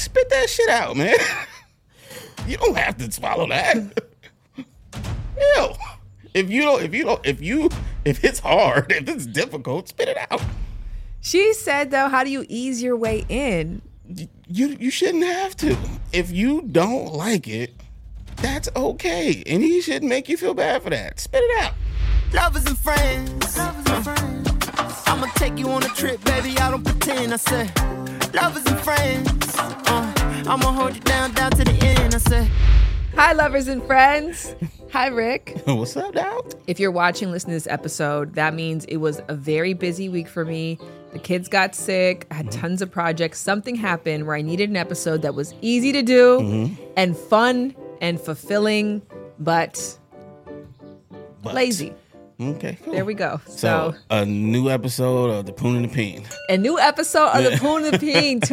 Spit that shit out, man. you don't have to swallow that. Ew. If you don't, if you don't, if you, if it's hard, if it's difficult, spit it out. She said though, how do you ease your way in? You you shouldn't have to. If you don't like it, that's okay, and he shouldn't make you feel bad for that. Spit it out. Lovers and friends. I'ma take you on a trip, baby. I don't pretend. I said, lovers and friends. Uh, I'ma hold you down, down to the end. I said, Hi, lovers and friends. Hi, Rick. What's up, Doubt? If you're watching, listening to this episode, that means it was a very busy week for me. The kids got sick. I had tons of projects. Something happened where I needed an episode that was easy to do and fun and fulfilling, but, But- lazy. Okay, cool. There we go. So, So, a new episode of the Poon and the Peen. a new episode of the Poon and the Peen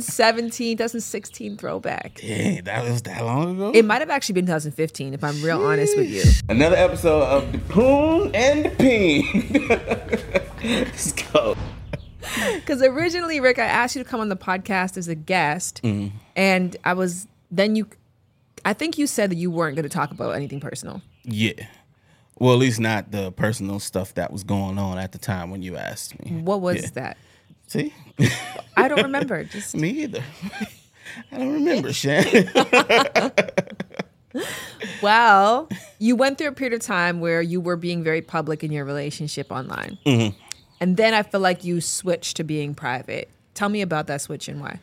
2017, 2016 throwback. Yeah, that was that long ago. It might have actually been 2015, if I'm real honest with you. Another episode of the Poon and the Peen. Let's go. Because originally, Rick, I asked you to come on the podcast as a guest, Mm-hmm. and I was then you, I think you said that you weren't going to talk about anything personal. Yeah. Well, at least not the personal stuff that was going on at the time when you asked me. What was Yeah. that? See? I don't remember. Just me either. I don't remember, Shan. well, you went through a period of time where you were being very public in your relationship online, Mm-hmm. and then I feel like you switched to being private. Tell me about that switch and why.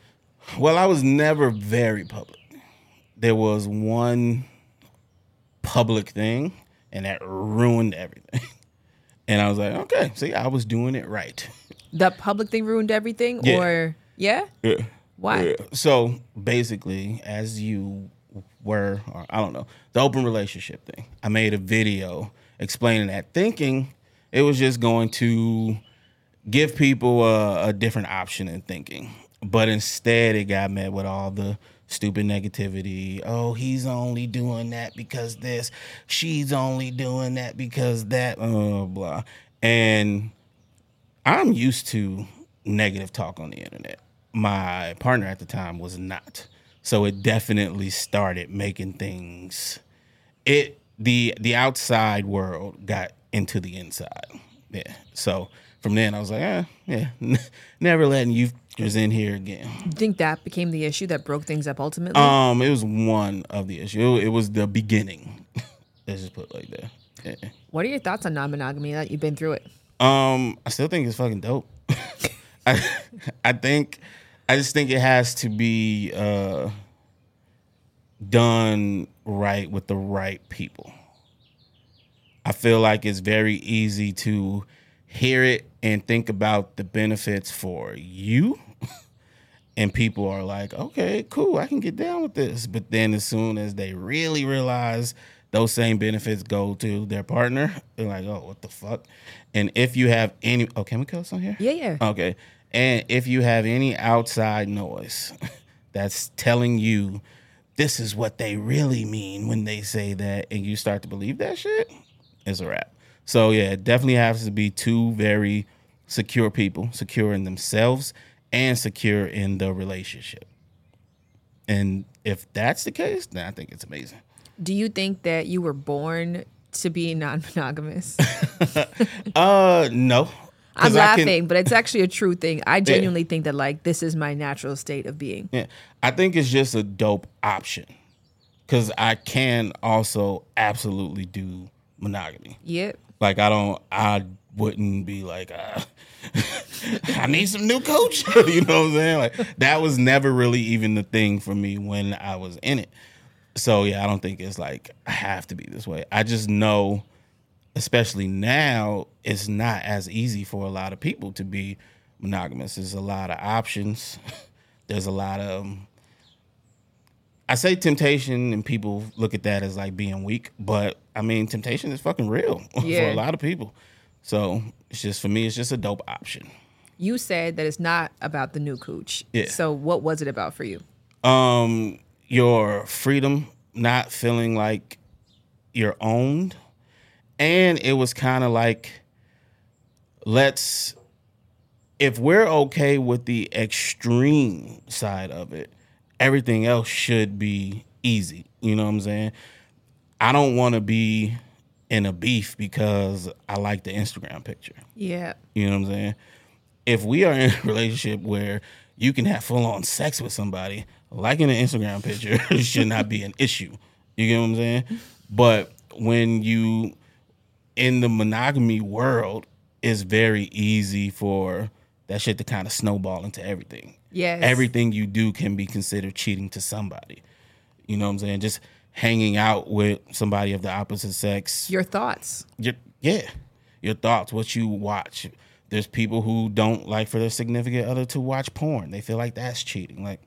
well, I was never very public. There was one public thing, and that ruined everything. And I was like, okay, see, I was doing it right. The public thing ruined everything, Yeah. or yeah, Yeah. why? Yeah. So basically, as you were, or I don't know, the open relationship thing, I made a video explaining that, thinking it was just going to give people a, a different option in thinking. But instead, it got met with all the stupid negativity. Oh, he's only doing that because this. She's only doing that because that. Uh, blah. And I'm used to negative talk on the internet. My partner at the time was not. So it definitely started making things it the the outside world got into the inside. Yeah. So from then I was like, eh, yeah, never letting you in here again. You think that became the issue that broke things up ultimately? Um, it was one of the issue. It was the beginning. Let's just put it like that. Yeah. what are your thoughts on non-monogamy? That you've been through it. Um, I still think it's fucking dope. I I think I just think it has to be uh done right with the right people. I feel like it's very easy to hear it and think about the benefits for you. And people are like, okay, cool, I can get down with this. But then as soon as they really realize those same benefits go to their partner, they're like, oh, what the fuck? And if you have any, oh, can we cuss on here? Yeah, yeah. Okay. And if you have any outside noise that's telling you this is what they really mean when they say that, and you start to believe that shit, it's a wrap. So, yeah, it definitely has to be two very secure people, secure in themselves and secure in the relationship. And if that's the case, then I think it's amazing. Do you think that you were born to be non-monogamous? Uh, no. I'm I can- laughing, but it's actually a true thing. I genuinely think that like this is my natural state of being. Yeah, I think it's just a dope option because I can also absolutely do monogamy. Yep. Like I don't, I wouldn't be like, uh, I need some new coach. you know what I'm saying? Like that was never really even the thing for me when I was in it. So yeah, I don't think it's like I have to be this way. I just know, especially now, it's not as easy for a lot of people to be monogamous. There's a lot of options. There's a lot of um, I say temptation, and people look at that as like being weak, but I mean, temptation is fucking real for a lot of people. So it's just for me, it's just a dope option. You said that it's not about the new cooch. Yeah. So what was it about for you? Um, your freedom, not feeling like you're owned, and it was kind of like, let's, if we're okay with the extreme side of it, everything else should be easy. You know what I'm saying? I don't want to be in a beef because I like the Instagram picture. Yeah. You know what I'm saying? If we are in a relationship where you can have full on sex with somebody, liking an Instagram picture should not be an issue. You get what I'm saying? But when you in the monogamy world, it's very easy for that shit to kind of snowball into everything. Yes. Everything you do can be considered cheating to somebody. You know what I'm saying? Just hanging out with somebody of the opposite sex Your thoughts. your yeah, your thoughts, what you watch. There's people who don't like for their significant other to watch porn. They feel like that's cheating. Like,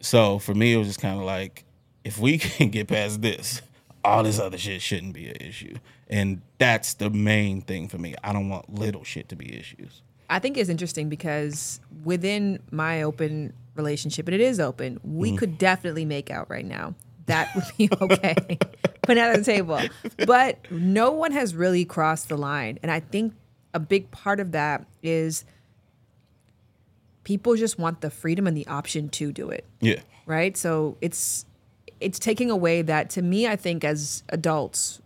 so for me, it was just kind of like, if we can get past this, all this other shit shouldn't be an issue. And that's the main thing for me. I don't want little shit to be issues. I think it's interesting because within my open relationship, and it is open, we Mm. could definitely make out right now. That would be okay. Put it on the table. But no one has really crossed the line. And I think a big part of that is people just want the freedom and the option to do it Yeah. right so it's it's taking away that to me i think as adults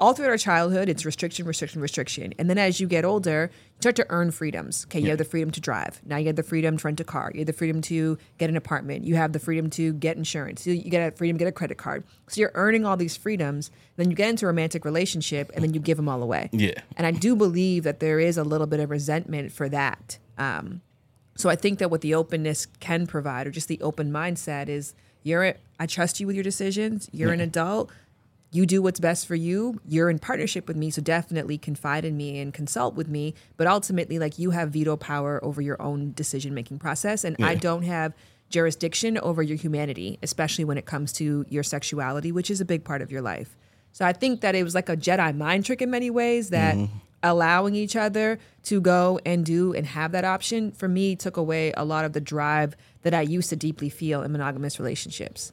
all throughout our childhood it's restriction restriction restriction. And then as you get older you start to earn freedoms. Okay you have the freedom to drive. Now you have the freedom to rent a car. You have the freedom to get an apartment. You have the freedom to get insurance. You you get a freedom to get a credit card. So you're earning all these freedoms. Then you get into a romantic relationship and then you give them all away. Yeah. and i do believe that there is a little bit of resentment for that. Um, so I think that what the openness can provide, or just the open mindset, is you're. I trust you with your decisions. You're an adult. You do what's best for you. You're in partnership with me, so definitely confide in me and consult with me. But ultimately, like you have veto power over your own decision making process, and I don't have jurisdiction over your humanity, especially when it comes to your sexuality, which is a big part of your life. So I think that it was like a Jedi mind trick in many ways that mm-hmm. allowing each other to go and do and have that option for me took away a lot of the drive that I used to deeply feel in monogamous relationships.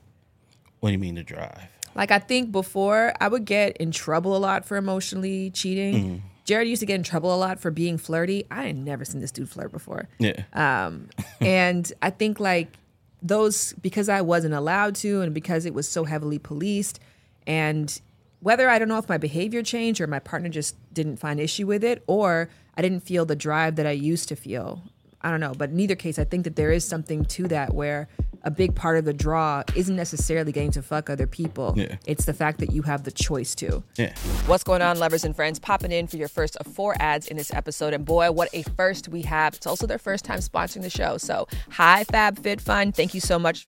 What do you mean to drive? Like I think before I would get in trouble a lot for emotionally cheating. Mm-hmm. Jared used to get in trouble a lot for being flirty. I had never seen this dude flirt before. Yeah. Um, and I think like those because I wasn't allowed to and because it was so heavily policed and whether I don't know if my behavior changed or my partner just didn't find issue with it or I didn't feel the drive that I used to feel. I don't know, but in either case I think that there is something to that where a big part of the draw isn't necessarily getting to fuck other people. Yeah. It's the fact that you have the choice to. yeah. What's going on, lovers and friends? Popping in for your first of four ads in this episode. And boy, what a first we have. It's also their first time sponsoring the show. So, hi, Fab Fit Fun. Thank you so much.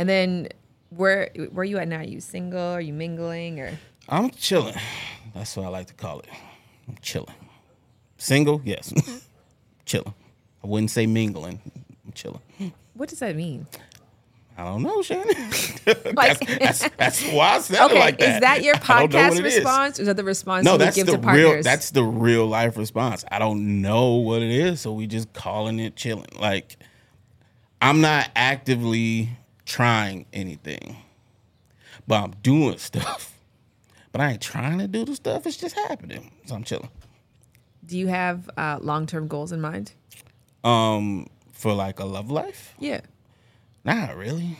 And then, where where you at now? Are you single? Are you mingling? Or I'm chilling. That's what I like to call it. I'm chilling. Single, yes. chilling. I wouldn't say mingling. I'm chilling. what does that mean? I don't know, Shannon. Like- that's, that's, that's why I sounded Okay, like that. is that your I don't know what podcast is. response? Or is that the response No, you that's give the to partners? real. That's the real life response. I don't know what it is, so we just calling it chilling. Like I'm not actively trying anything, but I'm doing stuff. But I ain't trying to do the stuff. It's just happening. So I'm chilling. Do you have uh, long term goals in mind? Um, for like a love life, Yeah. not really.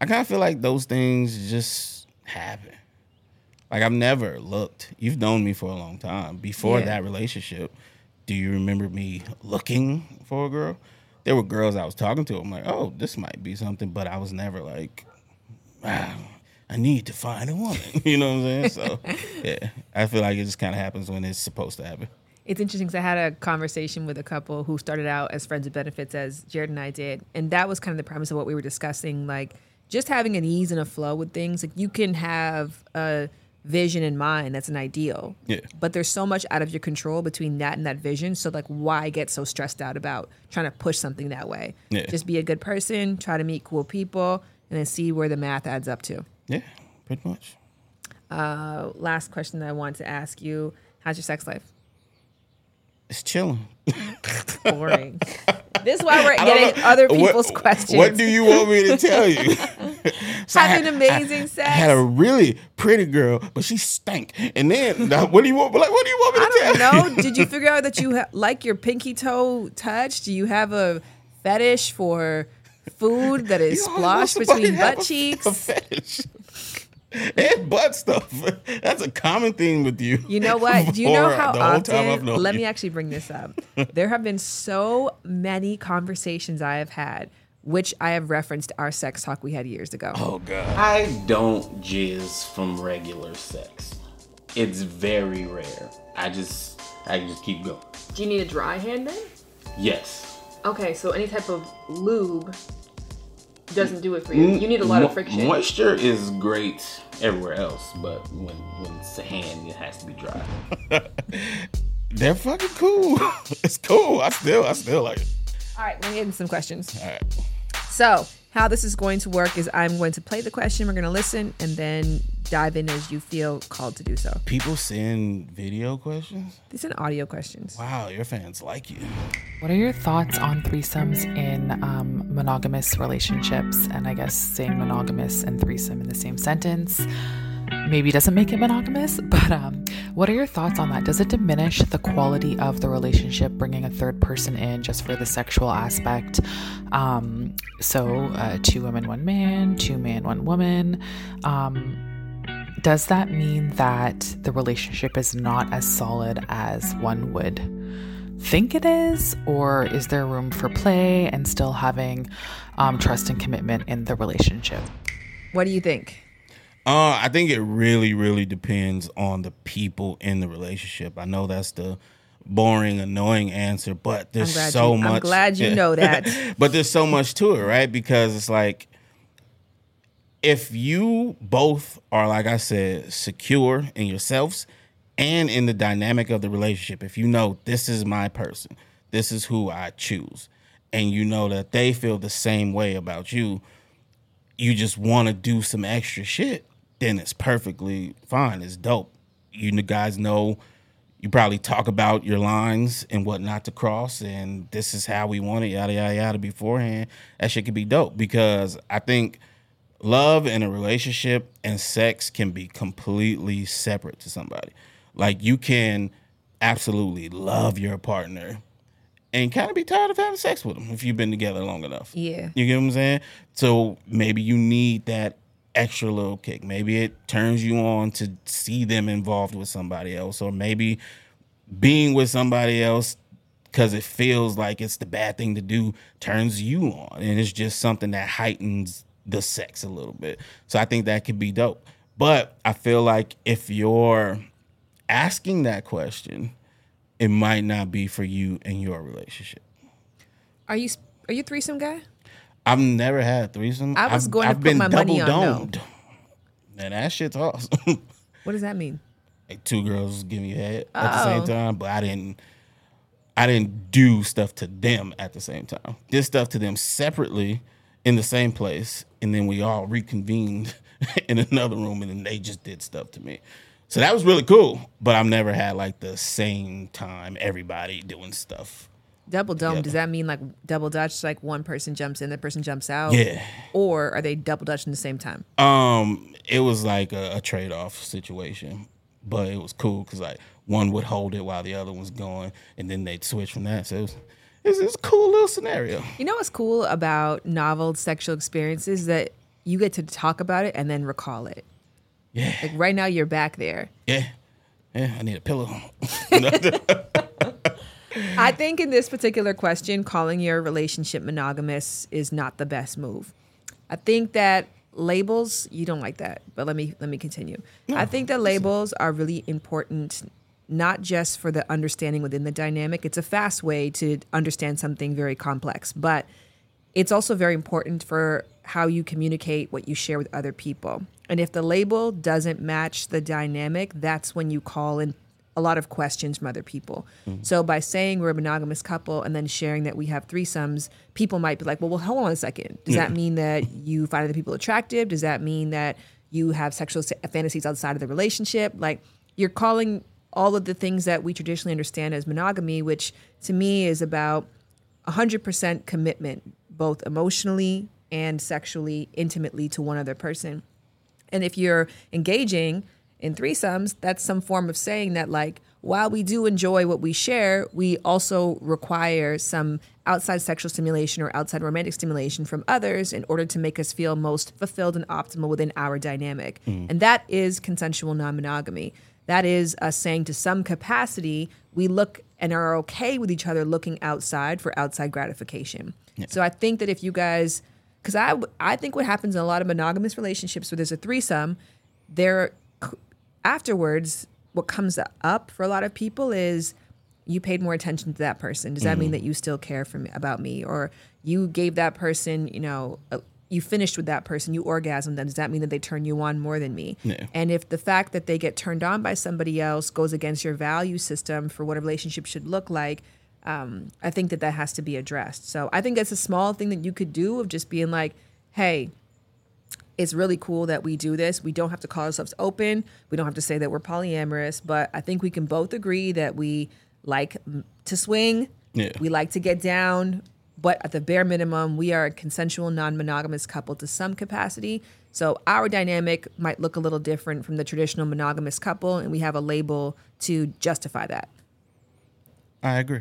I kind of feel like those things just happen. Like I've never looked. You've known me for a long time. Before Yeah. that relationship, do you remember me looking for a girl? There were girls I was talking to. I'm like, oh, this might be something, but I was never like, ah, I need to find a woman. you know what I'm saying? So, yeah, I feel like it just kind of happens when it's supposed to happen. It's interesting because I had a conversation with a couple who started out as friends of benefits, as Jared and I did, and that was kind of the premise of what we were discussing. Like just having an ease and a flow with things. Like you can have a vision in mind that's an ideal, Yeah. but there's so much out of your control between that and that vision. So like, why get so stressed out about trying to push something that way? Yeah. Just be a good person, try to meet cool people, and then see where the math adds up to. Yeah, pretty much. Uh, last question that I want to ask you: How's your sex life? It's chilling. Boring. this is why we're getting know. other What- people's questions. What do you want me to tell you? So I Having amazing I sex. had a really pretty girl, but she stank. And then, now, what do you want? Like, what do you want me to I tell don't know. Did you figure out that you ha- like your pinky toe touch? Do you have a fetish for food that is You want splashed between butt cheeks? A fetish. And butt stuff. That's a common theme with you. You know what? Do you know how the whole time I've often? Let you. me actually bring this up. There have been so many conversations I have had, which I have referenced our sex talk we had years ago. Oh god. I don't jizz from regular sex. It's very rare. I just I just keep going. Do you need a dry hand then? Yes. Okay, so any type of lube doesn't do it for you. You need a lot of friction. Moisture is great everywhere else, but when when it's a hand, it has to be dry. They're fucking cool. it's cool. I still, I still like it. All right, let me get into some questions. All right. So, how this is going to work is I'm going to play the question, we're going to listen, and then dive in as you feel called to do so. People send video questions. These are audio questions. Wow, your fans like you. What are your thoughts on threesomes in um, monogamous relationships? And I guess saying monogamous and threesome in the same sentence maybe doesn't make it monogamous, but um, what are your thoughts on that? Does it diminish the quality of the relationship bringing a third person in just for the sexual aspect? Um, so, uh, two women, one man, two man, one woman. Um, does that mean that the relationship is not as solid as one would think it is? Or is there room for play and still having um, trust and commitment in the relationship? What do you think? Uh, I think it really, really depends on the people in the relationship. I know that's the boring, annoying answer, but there's so you- I'm much. glad you know that. but there's so much to it, right? Because it's like if you both are, like I said, secure in yourselves and in the dynamic of the relationship, if you know this is my person, this is who I choose, and you know that they feel the same way about you, you just want to do some extra shit, then it's perfectly fine. It's dope. You guys know you probably talk about your lines and what not to cross, and this is how we want it, yada yada yada beforehand. That shit could be dope because I think love and a relationship and sex can be completely separate to somebody. Like you can absolutely love your partner and kind of be tired of having sex with them if you've been together long enough. Yeah. You get what I'm saying? So maybe you need that extra little kick. Maybe it turns you on to see them involved with somebody else, or maybe being with somebody else because it feels like it's the bad thing to do turns you on, and it's just something that heightens the sex a little bit. So I think that could be dope. But I feel like if you're asking that question, it might not be for you and your relationship. Are you are you threesome guy? I've never had a threesome. I was I've, going to I've put been my money double on no. domed. And that shit's awesome. What does that mean? like two girls giving you head at the same Oh. time, but I didn't. I didn't do stuff to them at the same time. Did stuff to them separately in the same place, and then we all reconvened in another room, and then they just did stuff to me. So that was really cool. But I've never had like the same time everybody doing stuff Double dome, together. does that mean like double dutch, like one person jumps in, the person jumps out? Yeah. Or are they double dutching the same time? Um, it was like a, a trade off situation, but it was cool because like one would hold it while the other was going, and then they'd switch from that. So it was, it was, it was a cool little scenario. You know what's cool about novel sexual experiences that you get to talk about it and then recall it. Yeah, Like right now, you're back there. yeah, yeah. I need a pillow. I think in this particular question, calling your relationship monogamous is not the best move. I think that labels you don't like that, but let me let me continue. I think that labels are really important not just for the understanding within the dynamic. It's a fast way to understand something very complex, but it's also very important for how you communicate what you share with other people. And if the label doesn't match the dynamic, that's when you call in a lot of questions from other people. Mm-hmm. So by saying we're a monogamous couple and then sharing that we have threesomes, people might be like, well, well hold on a second. Does that mean that you find other people attractive? Does that mean that you have sexual fantasies outside of the relationship? Like you're calling all of the things that we traditionally understand as monogamy, which to me is about 100% commitment, both emotionally and sexually, intimately to one other person. And if you're engaging in threesomes, that's some form of saying that, like, while we do enjoy what we share, we also require some outside sexual stimulation or outside romantic stimulation from others in order to make us feel most fulfilled and optimal within our dynamic. Mm. And that is consensual non monogamy. That is us saying to some capacity, we look and are okay with each other looking outside for outside gratification. So I think that if you guys, because I, I think what happens in a lot of monogamous relationships where there's a threesome, there afterwards, what comes up for a lot of people is you paid more attention to that person. Does that mean that you still care for me, about me, or you gave that person, you know, a, you finished with that person, you orgasmed them? Does that mean that they turn you on more than me? And if the fact that they get turned on by somebody else goes against your value system for what a relationship should look like, um, I think that that has to be addressed. So I think that's a small thing that you could do of just being like, hey, it's really cool that we do this. We don't have to call ourselves open. We don't have to say that we're polyamorous, but I think we can both agree that we like to swing. Yeah. We like to get down, but at the bare minimum, we are a consensual non-monogamous couple to some capacity. So our dynamic might look a little different from the traditional monogamous couple, and we have a label to justify that. I agree.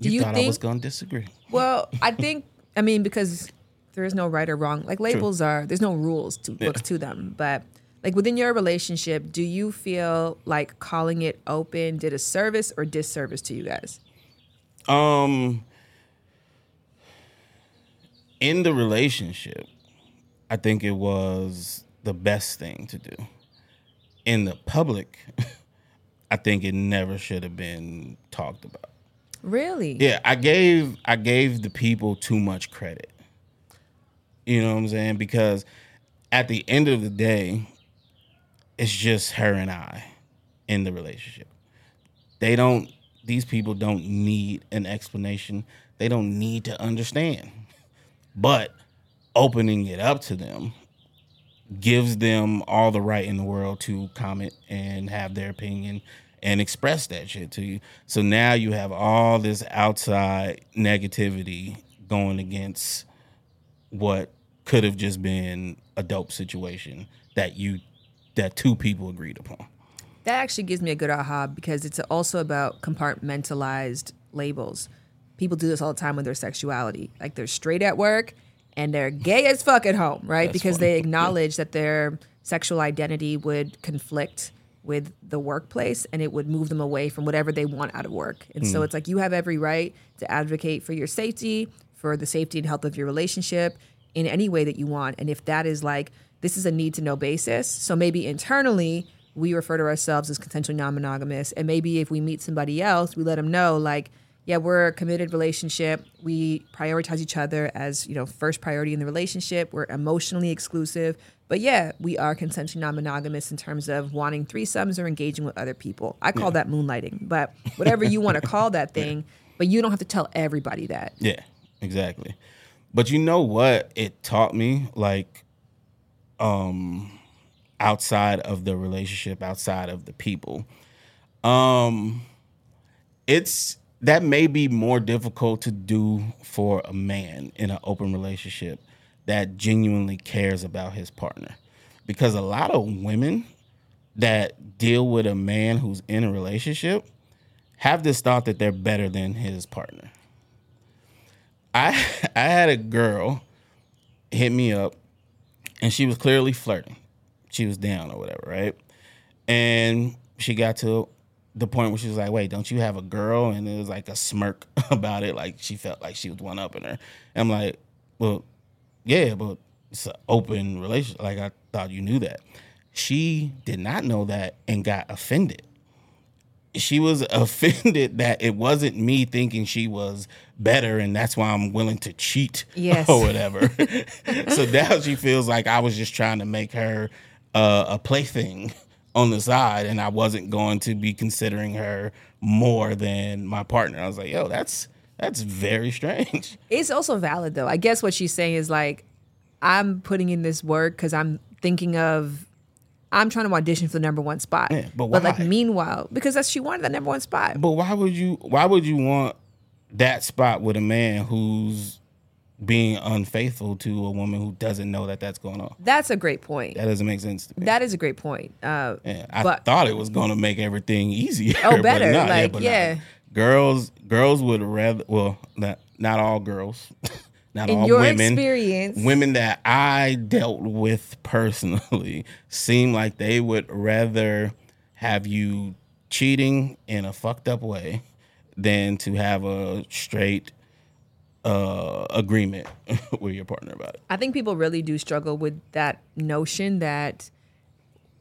Do You, you thought I was going to disagree. Well, I think I mean because there is no right or wrong. Like labels are there's no rules to books to them, but like within your relationship, do you feel like calling it open did a service or disservice to you guys? Um, in the relationship, I think it was the best thing to do. In the public, I think it never should have been talked about. Really? Yeah, I gave I gave the people too much credit. You know what I'm saying? Because at the end of the day, it's just her and I in the relationship. They don't these people don't need an explanation. They don't need to understand. But opening it up to them gives them all the right in the world to comment and have their opinion and express that shit to you. So now you have all this outside negativity going against what could have just been a dope situation that you that two people agreed upon. That actually gives me a good aha because it's also about compartmentalized labels. People do this all the time with their sexuality. Like they're straight at work and they're gay as fuck at home, right? That's because funny. they acknowledge that their sexual identity would conflict with the workplace and it would move them away from whatever they want out of work. And so hmm. it's like you have every right to advocate for your safety, for the safety and health of your relationship in any way that you want. And if that is like, this is a need to know basis. So maybe internally, we refer to ourselves as consensually non monogamous. And maybe if we meet somebody else, we let them know, like, yeah, we're a committed relationship. We prioritize each other as, you know, first priority in the relationship. We're emotionally exclusive. But yeah, we are consensually non monogamous in terms of wanting threesomes or engaging with other people. I call that moonlighting, but whatever you want to call that thing, but you don't have to tell everybody that. Yeah, exactly. But you know what it taught me? Like, um, outside of the relationship, outside of the people, um, it's that may be more difficult to do for a man in an open relationship that genuinely cares about his partner. Because a lot of women that deal with a man who's in a relationship have this thought that they're better than his partner. I I had a girl hit me up and she was clearly flirting. She was down or whatever, right? And she got to the point where she was like, "Wait, don't you have a girl?" And it was like a smirk about it, like she felt like she was one upping her. And I'm like, "Well, yeah, but it's an open relationship. Like I thought you knew that." She did not know that and got offended. She was offended that it wasn't me thinking she was better and that's why I'm willing to cheat Yes. or whatever. so now she feels like I was just trying to make her uh, a plaything on the side and I wasn't going to be considering her more than my partner. I was like, yo, that's that's very strange. It's also valid though. I guess what she's saying is like, I'm putting in this work because I'm thinking of, I'm trying to audition for the number one spot. Yeah, but like meanwhile, because that's she wanted the number one spot. But why would you why would you want that spot with a man who's being unfaithful to a woman who doesn't know that that's going on? That's a great point. That doesn't make sense to me. That is a great point. Uh, Yeah, I but thought it was going to make everything easier. Oh, better, not- like, but yeah. not. Girls, girls would rather. Well, not not all girls, not in all your women. experience, Women that I dealt with personally seem like they would rather have you cheating in a fucked up way than to have a straight uh, agreement with your partner about it. I think people really do struggle with that notion that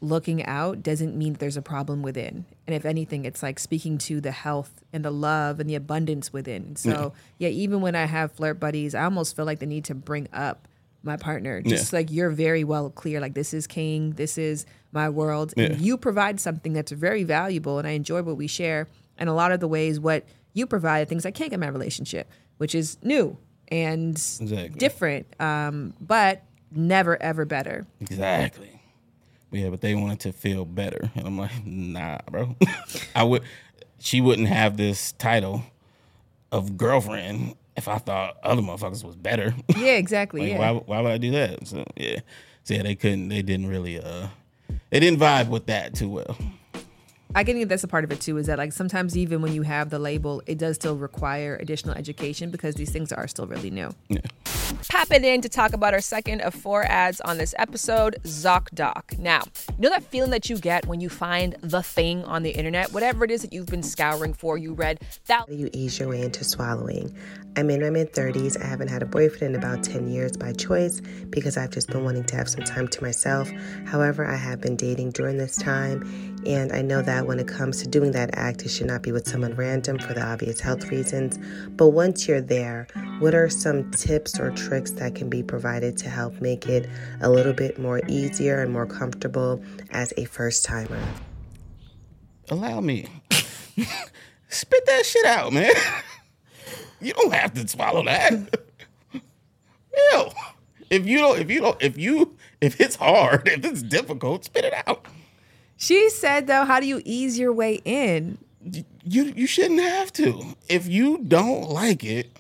looking out doesn't mean there's a problem within. And if anything, it's like speaking to the health and the love and the abundance within. So, yeah, even when I have flirt buddies, I almost feel like the need to bring up my partner. Just like you're very well clear, like this is king, this is my world. And you provide something that's very valuable. And I enjoy what we share. And a lot of the ways what you provide things I can't get in my relationship, which is new and Exactly. different, um, but never ever better. Exactly. Yeah, but they wanted to feel better, and I'm like, nah, bro. I would. She wouldn't have this title of girlfriend if I thought other motherfuckers was better. Yeah, exactly. like, yeah. why? Why would I do that? So yeah, so yeah, they couldn't. They didn't really. Uh, they didn't vibe with that too well. I think that's a part of it too. Is that like sometimes even when you have the label, it does still require additional education because these things are still really new. Yeah. Popping in to talk about our second of four ads on this episode, ZocDoc. Now, you know that feeling that you get when you find the thing on the internet, whatever it is that you've been scouring for, you read that you ease your way into swallowing. I'm in my mid 30s. I haven't had a boyfriend in about 10 years by choice because I've just been wanting to have some time to myself. However, I have been dating during this time, and I know that when it comes to doing that act, it should not be with someone random for the obvious health reasons. But once you're there, what are some tips or tricks that can be provided to help make it a little bit more easier and more comfortable as a first timer? Allow me. Spit that shit out, man. you don't have to swallow that. Hell, if you don't, if you don't, if you, if it's hard, if it's difficult, spit it out. She said though, how do you ease your way in? You you shouldn't have to. If you don't like it,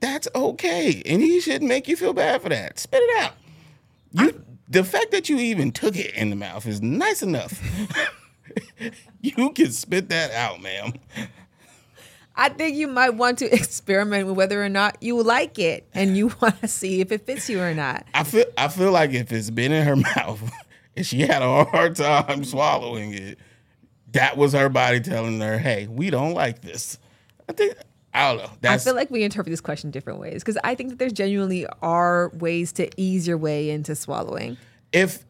that's okay, and he shouldn't make you feel bad for that. Spit it out. You, the fact that you even took it in the mouth is nice enough. you can spit that out, ma'am. I think you might want to experiment with whether or not you like it and you want to see if it fits you or not. I feel I feel like if it's been in her mouth and she had a hard time swallowing it, that was her body telling her, "Hey, we don't like this." I think I don't know. That's I feel like we interpret this question different ways because I think that there's genuinely are ways to ease your way into swallowing. if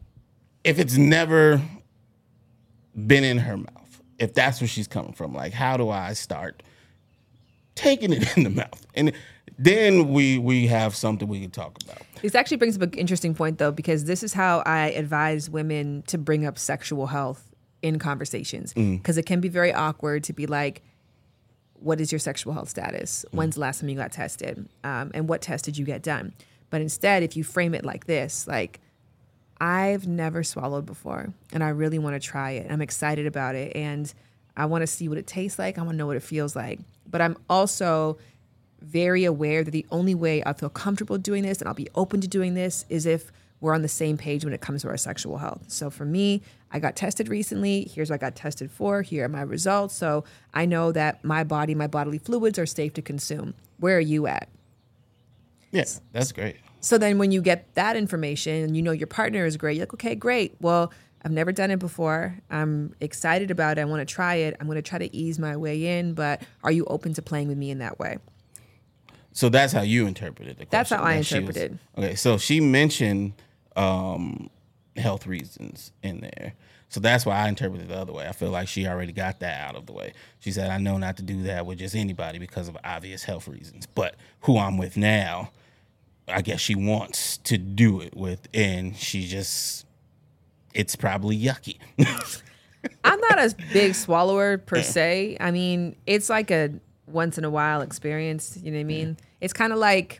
if it's never been in her mouth, if that's where she's coming from, like how do I start taking it in the mouth? And then we we have something we can talk about. This actually brings up an interesting point though, because this is how I advise women to bring up sexual health in conversations. Because it can be very awkward to be like, what is your sexual health status? When's the last time you got tested? Um, and what test did you get done? But instead, if you frame it like this, like, I've never swallowed before and I really want to try it. I'm excited about it. And I want to see what it tastes like. I want to know what it feels like. But I'm also very aware that the only way I feel comfortable doing this and I'll be open to doing this is if we're on the same page when it comes to our sexual health. So for me, I got tested recently. Here's what I got tested for. Here are my results. So I know that my body, my bodily fluids are safe to consume. Where are you at? Yes, that's great. So then when you get that information and you know your partner is great, you're like, okay, great. Well, I've never done it before. I'm excited about it. I want to try it. I'm going to try to ease my way in, but are you open to playing with me in that way? So that's how you interpreted the question. That's how I that she was- interpreted. okay, so she mentioned um, health reasons in there. So that's why I interpreted it the other way. I feel like she already got that out of the way. She said, I know not to do that with just anybody because of obvious health reasons. But who I'm with now, I guess she wants to do it with, and she just, it's probably yucky. I'm not a big swallower per se. I mean, it's like a once in a while experience. You know what I mean? It's kind of like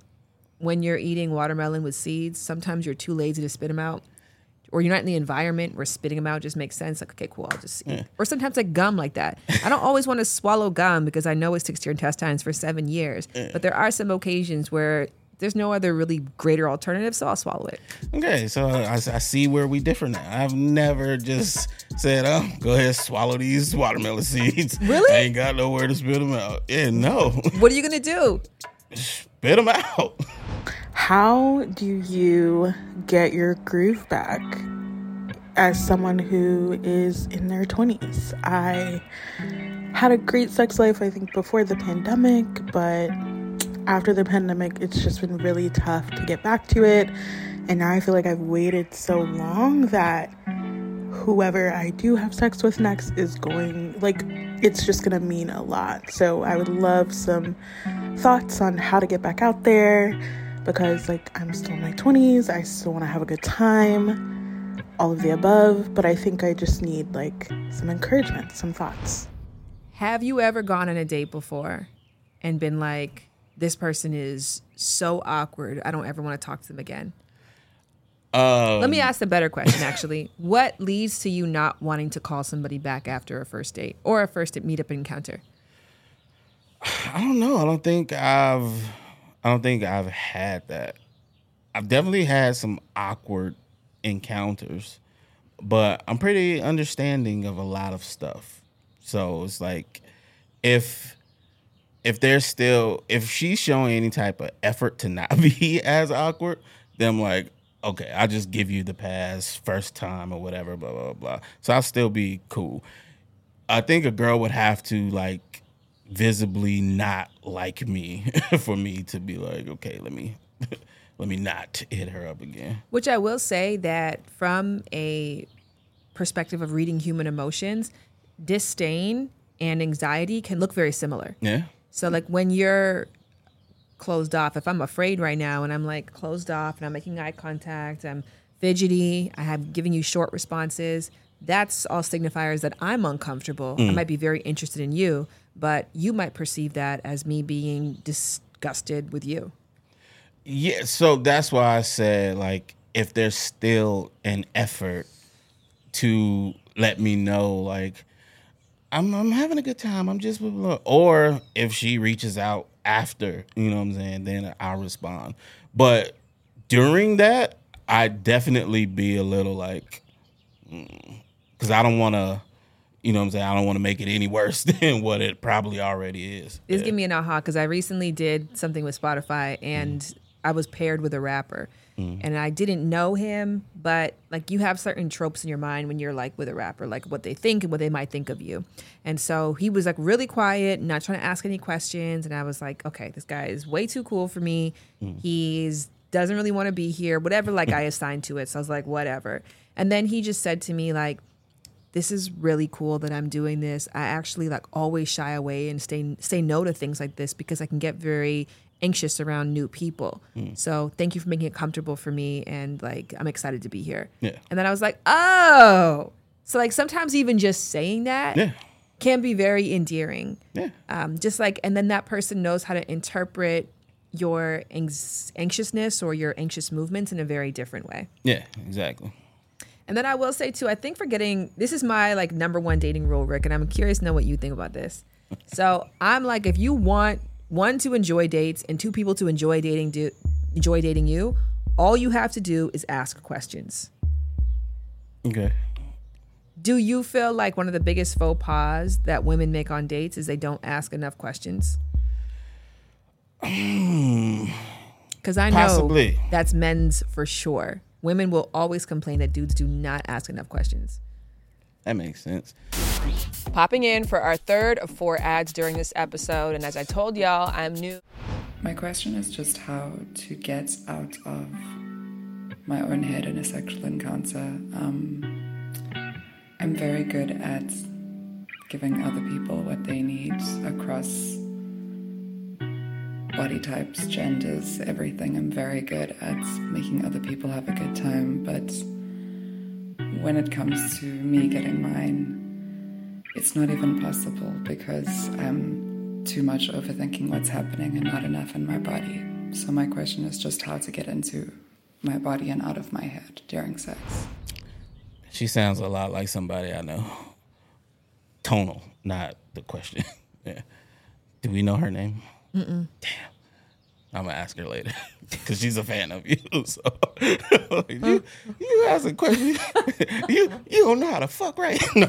when you're eating watermelon with seeds. Sometimes you're too lazy to spit them out, or you're not in the environment where spitting them out just makes sense. Like, okay, cool, I'll just eat. Or sometimes like gum, like that. I don't always want to swallow gum because I know it sticks to your intestines for seven years. But there are some occasions where there's no other really greater alternative, so I'll swallow it. Okay, so I, I see where we differ now. I've never just said, "Oh, go ahead, swallow these watermelon seeds." Really? I ain't got nowhere to spit them out. Yeah, no, What are you gonna do? spit them out. How do you get your groove back as someone who is in their 20s? I had a great sex life, I think, before the pandemic, but after the pandemic, it's just been really tough to get back to it. And now I feel like I've waited so long that whoever I do have sex with next is going, like, it's just gonna mean a lot. So I would love some thoughts on how to get back out there because, like, I'm still in my 20s, I still wanna have a good time, all of the above, but I think I just need, like, some encouragement, some thoughts. Have you ever gone on a date before and been like, this person is so awkward, I don't ever want to talk to them again? Um, Let me ask the better question actually. what leads to you not wanting to call somebody back after a first date or a first meetup encounter? I don't know. I don't think I've. I don't think I've had that. I've definitely had some awkward encounters, but I'm pretty understanding of a lot of stuff. So it's like, if if there's still if she's showing any type of effort to not be as awkward, then I'm like, okay, I'll just give you the pass first time or whatever, blah blah blah. So I'll still be cool. I think a girl would have to like visibly not like me for me to be like, okay, let me let me not hit her up again. Which I will say that from a perspective of reading human emotions, disdain and anxiety can look very similar. Yeah. So like when you're closed off, if I'm afraid right now and I'm like closed off and I'm making eye contact, I'm fidgety, I have giving you short responses, that's all signifiers that I'm uncomfortable. I mm. might be very interested in you, but you might perceive that as me being disgusted with you. Yeah, so that's why I said like if there's still an effort to let me know like I'm I'm having a good time. I'm just or if she reaches out after, you know what I'm saying, then I'll respond. But during that, I definitely be a little like mm, cuz I don't want to you know what I'm saying? I don't want to make it any worse than what it probably already is. This Yeah. give me an aha because I recently did something with Spotify and mm. I was paired with a rapper. Mm. And I didn't know him, but like you have certain tropes in your mind when you're like with a rapper, like what they think and what they might think of you. And so he was like really quiet, not trying to ask any questions. And I was like, okay, this guy is way too cool for me. Mm. He's doesn't really want to be here, whatever like I assigned to it. So I was like, whatever. And then he just said to me, like, this is really cool that I'm doing this. I actually like always shy away and stay say no to things like this because I can get very anxious around new people. So thank you for making it comfortable for me and like I'm excited to be here. Yeah. And then I was like, "Oh." So like sometimes even just saying that Yeah. can be very endearing. Yeah. Um, just like and then that person knows how to interpret your anx- anxiousness or your anxious movements in a very different way. Yeah, exactly. And then I will say too, I think for getting this is my like number one dating rule, Rick, and I'm curious to know what you think about this. So I'm like, if you want one to enjoy dates and two people to enjoy dating, do enjoy dating you, all you have to do is ask questions. Okay. Do you feel like one of the biggest faux pas that women make on dates is they don't ask enough questions? Hmm. Because I know Possibly. that's men's for sure. Women will always complain that dudes do not ask enough questions. That makes sense. Popping in for our third of four ads during this episode, and as I told y'all, I'm new. My question is just how to get out of my own head in a sexual encounter. Um, I'm very good at giving other people what they need across body types, genders, everything. I'm very good at making other people have a good time, but when it comes to me getting mine, it's not even possible because I'm too much overthinking what's happening and not enough in my body. So, my question is just how to get into my body and out of my head during sex. She sounds a lot like somebody I know. Tonal, not the question. yeah. Do we know her name? Mm-mm. I'm gonna ask her later because she's a fan of you. So you, you ask a question. you you don't know how to fuck right. No.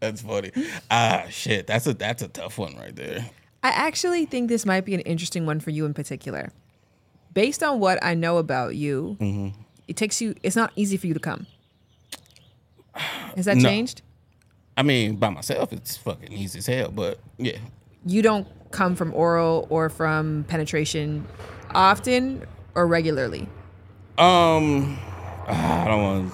that's funny. Ah shit, that's a that's a tough one right there. I actually think this might be an interesting one for you in particular. Based on what I know about you, Mhm. it takes you, it's not easy for you to come. Has that No. changed? I mean, by myself, it's fucking easy as hell. But yeah, You don't come from oral or from penetration often or regularly. Um, I don't want.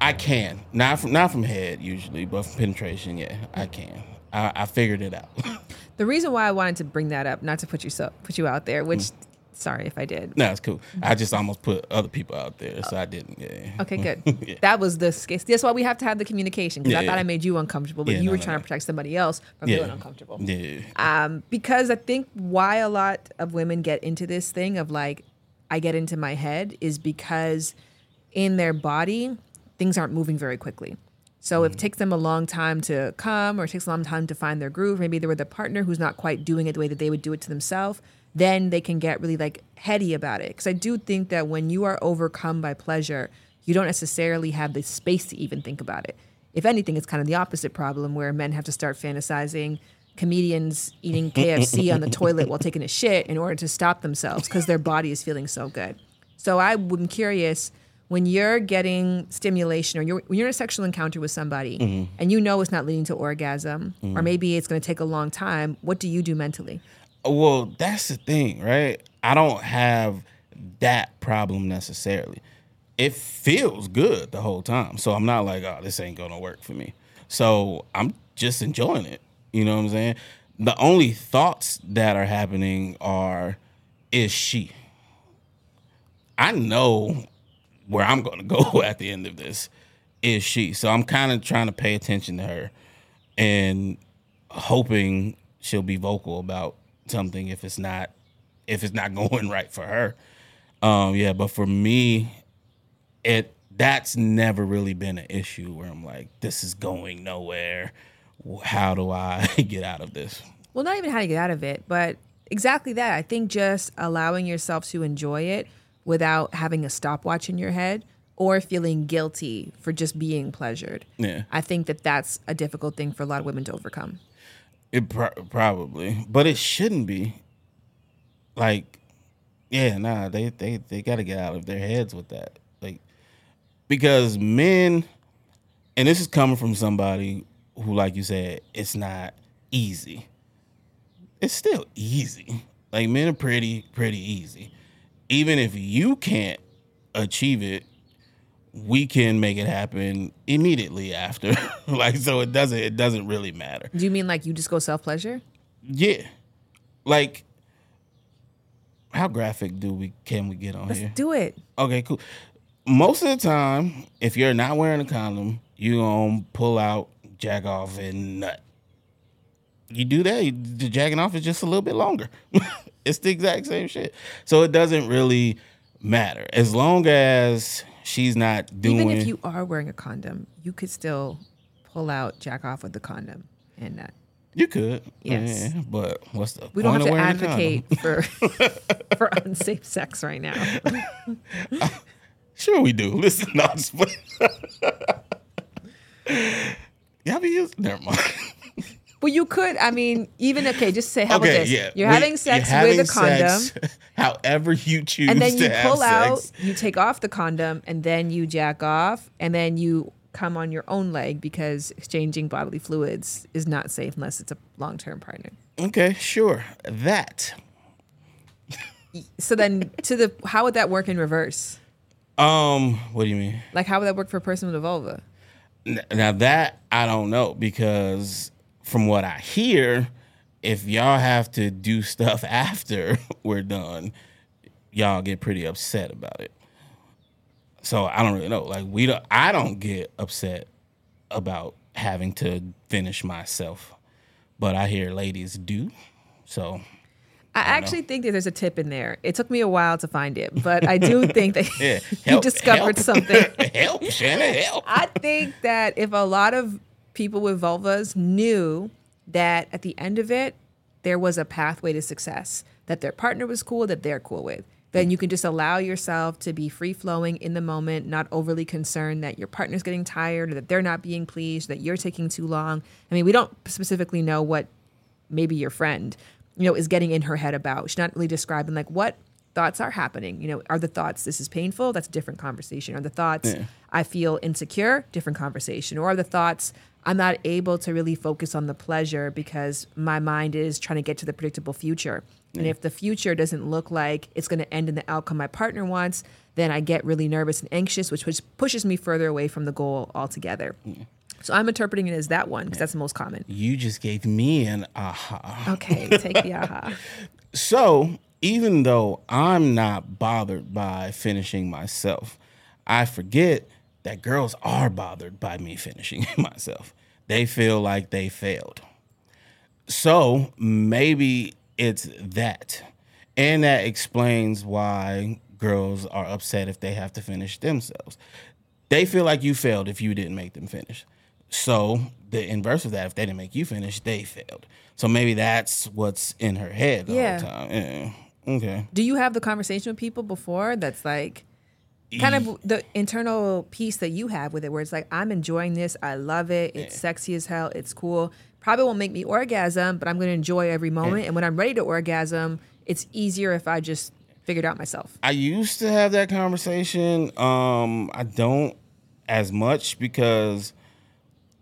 I can not from not from head usually, but from penetration, yeah, I can. I, I figured it out. The reason why I wanted to bring that up, not to put you so put you out there, which sorry if I did. no, it's cool. I just almost put other people out there, so I didn't. Yeah. Okay, good. Yeah. That was the case. That's why we have to have the communication because Yeah, I thought. I made you uncomfortable, but you no, were no, trying no. to protect somebody else from feeling uncomfortable. Yeah. Um, because I think why a lot of women get into this thing of like, I get into my head is because in their body, things aren't moving very quickly. So if it takes them a long time to come or it takes a long time to find their groove, maybe they're with a partner who's not quite doing it the way that they would do it to themselves, then they can get really like heady about it. Because I do think that when you are overcome by pleasure, you don't necessarily have the space to even think about it. If anything, it's kind of the opposite problem where men have to start fantasizing comedians eating KFC on the toilet while taking a shit in order to stop themselves because their body is feeling so good. So I am curious when you're getting stimulation or you're when you're in a sexual encounter with somebody Mhm. and you know it's not leading to orgasm or Mhm. maybe it's going to take a long time, what do you do mentally? Well, that's the thing, right? I don't have that problem necessarily. It feels good the whole time. So I'm not like, oh, this ain't gonna work for me. So I'm just enjoying it. You know what I'm saying? The only thoughts that are happening are, is she? I know where I'm gonna go at the end of this. Is she? So I'm kind of trying to pay attention to her and hoping she'll be vocal about something if it's not if it's not going right for her. Um yeah, but for me it that's never really been an issue where I'm like this is going nowhere. How do I get out of this? Well, not even how to get out of it, but exactly that. I think just allowing yourself to enjoy it without having a stopwatch in your head or feeling guilty for just being pleasured. Yeah. I think that that's a difficult thing for a lot of women to overcome. It pro- probably, but it shouldn't be. Like, yeah, nah, they they they got to get out of their heads with that, like, because men, and this is coming from somebody who, like you said, it's not easy. It's still easy. Like men are pretty pretty easy. Even if you can't achieve it, we can make it happen immediately after. like so, it doesn't it doesn't really matter. Do you mean like you just go self pleasure? Yeah. Like how graphic do we can we get on Let's here? do it. Okay, cool. Most of the time, if you're not wearing a condom, you gonna pull out, jack off, and nut. You do that, you, the jacking off is just a little bit longer. it's the exact same shit. So it doesn't really matter as long as she's not doing. Even if you are wearing a condom, you could still pull out, jack off with the condom, and not. You could, Yes. yeah, but what's the We don't have to wearing a condom? advocate for for unsafe sex right now. Sure, we do. Listen, no, I'm just. Y'all be using. Never mind. Well, you could. I mean, even okay. Just say, how about this? yeah. You're We- having sex you're having with a condom, sex however you choose, and then you to pull out, you take off the condom, and then you jack off, and then you come on your own leg because exchanging bodily fluids is not safe unless it's a long-term partner. Okay, sure. That. So then, to the how would that work in reverse? Um, what do you mean? Like, how would that work for a person with a vulva? Now that I don't know because from what I hear, if y'all have to do stuff after we're done, y'all get pretty upset about it. So I don't really know. Like we don't I don't get upset about having to finish myself. But I hear ladies do. So I actually think that there's a tip in there. It took me a while to find it, but I do think that Yeah, you discovered help. something. help, Shannon, help. I think that if a lot of people with vulvas knew that at the end of it, there was a pathway to success, that their partner was cool, that they're cool with, then you can just allow yourself to be free flowing in the moment, not overly concerned that your partner's getting tired or that they're not being pleased, that you're taking too long. I mean, we don't specifically know what maybe your friend, you know, is getting in her head about. She's not really describing like what thoughts are happening. You know, are the thoughts this is painful? That's a different conversation. Are the thoughts Yeah. I feel insecure? Different conversation. Or are the thoughts I'm not able to really focus on the pleasure because my mind is trying to get to the predictable future. And if the future doesn't look like it's going to end in the outcome my partner wants, then I get really nervous and anxious, which, which pushes me further away from the goal altogether. So I'm interpreting it as that one because that's the most common. You just gave me an aha. Okay, take the aha. So even though I'm not bothered by finishing myself, I forget that girls are bothered by me finishing myself. They feel like they failed. So maybe it's that. And that explains why girls are upset if they have to finish themselves. They feel like you failed if you didn't make them finish. So the inverse of that, if they didn't make you finish, they failed. So maybe that's what's in her head the Yeah. whole time. Yeah. Okay. Do you have the conversation with people before that's like kind of the internal piece that you have with it where it's like I'm enjoying this, I love it, it's sexy as hell, it's cool. Probably won't make me orgasm, but I'm going to enjoy every moment and when I'm ready to orgasm, it's easier if I just figured out myself. I used to have that conversation. Um, I don't as much because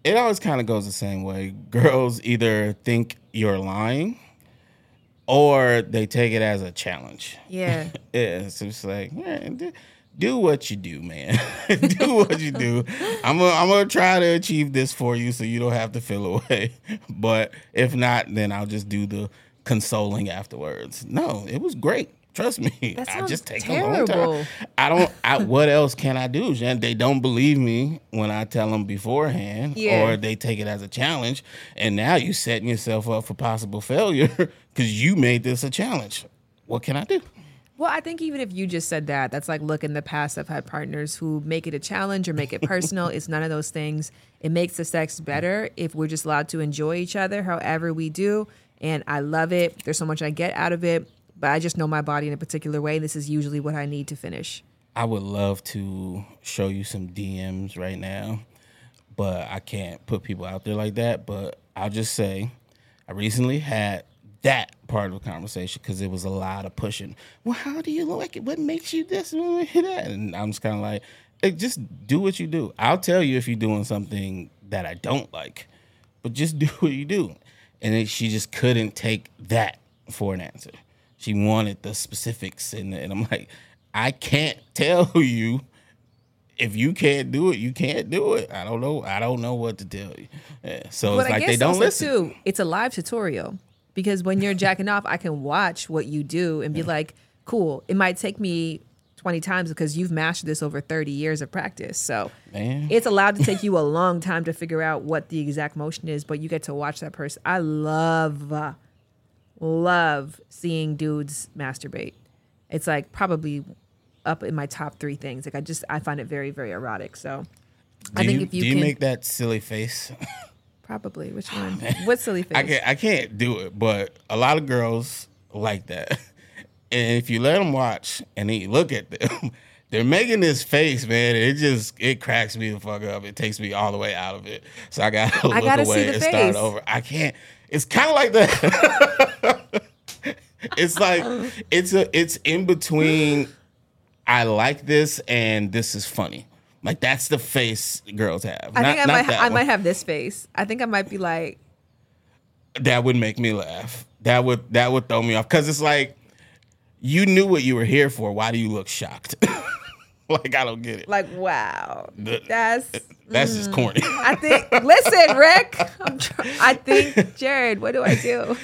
it always kind of goes the same way. Girls either think you're lying or they take it as a challenge. Yeah. yeah, so it's like, do what you do, man. do what you do. I'm gonna, I'm gonna try to achieve this for you so you don't have to feel away. But if not, then I'll just do the consoling afterwards. No, it was great. Trust me. That I just take a long time. I don't. I, what else can I do, Jen? They don't believe me when I tell them beforehand, Yeah. or they take it as a challenge. And now you're setting yourself up for possible failure because you made this a challenge. What can I do? Well, I think even if you just said that, that's like, look, in the past, I've had partners who make it a challenge or make it personal. it's none of those things. It makes the sex better if we're just allowed to enjoy each other however we do. And I love it. There's so much I get out of it, but I just know my body in a particular way. This is usually what I need to finish. I would love to show you some DMs right now, but I can't put people out there like that. But I'll just say, I recently had that part of the conversation because it was a lot of pushing. Well, how do you like it? What makes you this and that? And I'm just kind of like, hey, just do what you do. I'll tell you if you're doing something that I don't like, but just do what you do. And then she just couldn't take that for an answer. She wanted the specifics, and, and I'm like, I can't tell you if you can't do it, you can't do it. I don't know. I don't know what to tell you. Yeah, so but it's I like guess they don't listen. too, it's a live tutorial because when you're jacking off, I can watch what you do and be like, cool. It might take me 20 times because you've mastered this over 30 years of practice. So Man. it's allowed to take you a long time to figure out what the exact motion is, but you get to watch that person. I love, uh, love seeing dudes masturbate. It's like probably up in my top three things. Like I just I find it very very erotic. So Do I think you, if you do you can make that silly face? probably which oh, one? what silly face? I can't. I can't do it, but a lot of girls like that. And if you let them watch and then you look at them, they're making this face, man. It just it cracks me the fuck up. It takes me all the way out of it. So I gotta look gotta see away the and face. start over. I can't. It's kind of like that. it's like it's a it's in between. I like this and this is funny. Like that's the face girls have. I Not- think I might that I one. might have this face. I think I might be like that would make me laugh. That would that would throw me off because it's like you knew what you were here for. Why do you look shocked? like I don't get it. like wow. The- That's That's just mm. corny. I think. Listen, Rick. I'm tr- I think Jared. What do I do?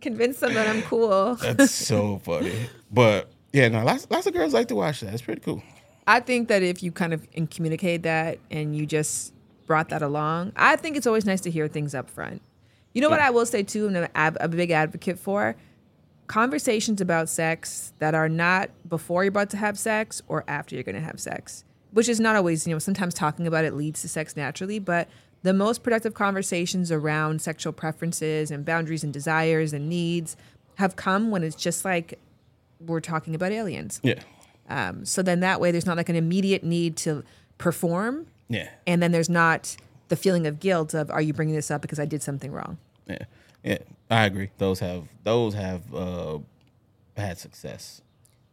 Convince them that I'm cool. That's so funny. But yeah, no, lots lots of girls like to watch that. It's pretty cool. I think that if you kind of communicate that and you just brought that along, I think it's always nice to hear things up front. You know what I will say too, and I'm a big advocate for conversations about sex that are not before you're about to have sex or after you're going to have sex, which is not always, you know, sometimes talking about it leads to sex naturally, but the most productive conversations around sexual preferences and boundaries and desires and needs have come when it's just like we're talking about aliens. Yeah. Um, so then that way there's not like an immediate need to perform. Yeah. And then there's not the feeling of guilt of, are you bringing this up because I did something wrong? Yeah. Yeah. I agree. Those have those have uh had success.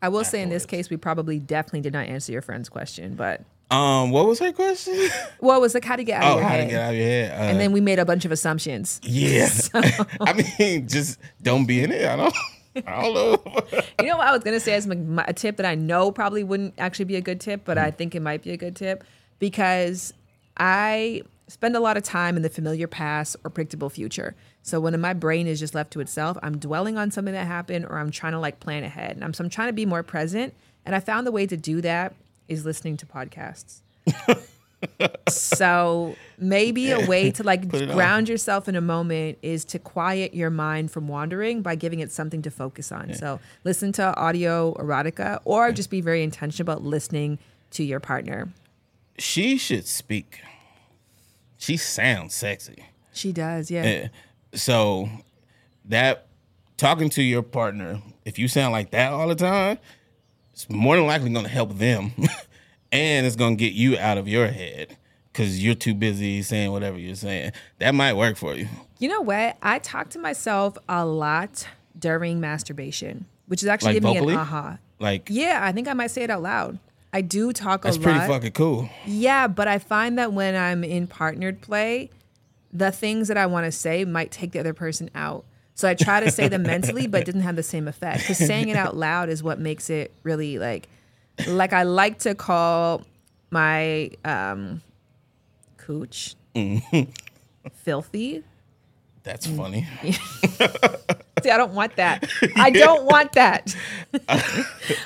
I will say in this case, we probably definitely did not answer your friend's question, but Um, what was her question? well, it was like how to get out oh, of your how head. to get out of your head. Uh, and then we made a bunch of assumptions. yeah. I mean, just don't be in it. I don't. I don't know. You know what I was gonna say is a tip that I know probably wouldn't actually be a good tip, but I think it might be a good tip because I spend a lot of time in the familiar past or predictable future. So when my brain is just left to itself, I'm dwelling on something that happened or I'm trying to like plan ahead. And I'm so I'm trying to be more present. And I found the way to do that is listening to podcasts. so maybe a way to like it on. ground yourself in a moment is to quiet your mind from wandering by giving it something to focus on. So listen to audio erotica or just be very intentional about listening to your partner. she should speak. She sounds sexy. She does, yeah. Yeah. So that talking to your partner, if you sound like that all the time, it's more than likely going to help them, and it's going to get you out of your head because you're too busy saying whatever you're saying. That might work for you. You know what? I talk to myself a lot during masturbation, which is actually Like giving me an aha. Like Yeah, I think I might say it out loud. I do talk a lot. that's pretty fucking cool. Yeah, but I find that when I'm in partnered play, the things that I want to say might take the other person out. So I try to say them mentally, but it doesn't have the same effect. Because saying it out loud is what makes it really like, like I like to call my um, cooch filthy. That's funny. See, I don't want that. I don't want that.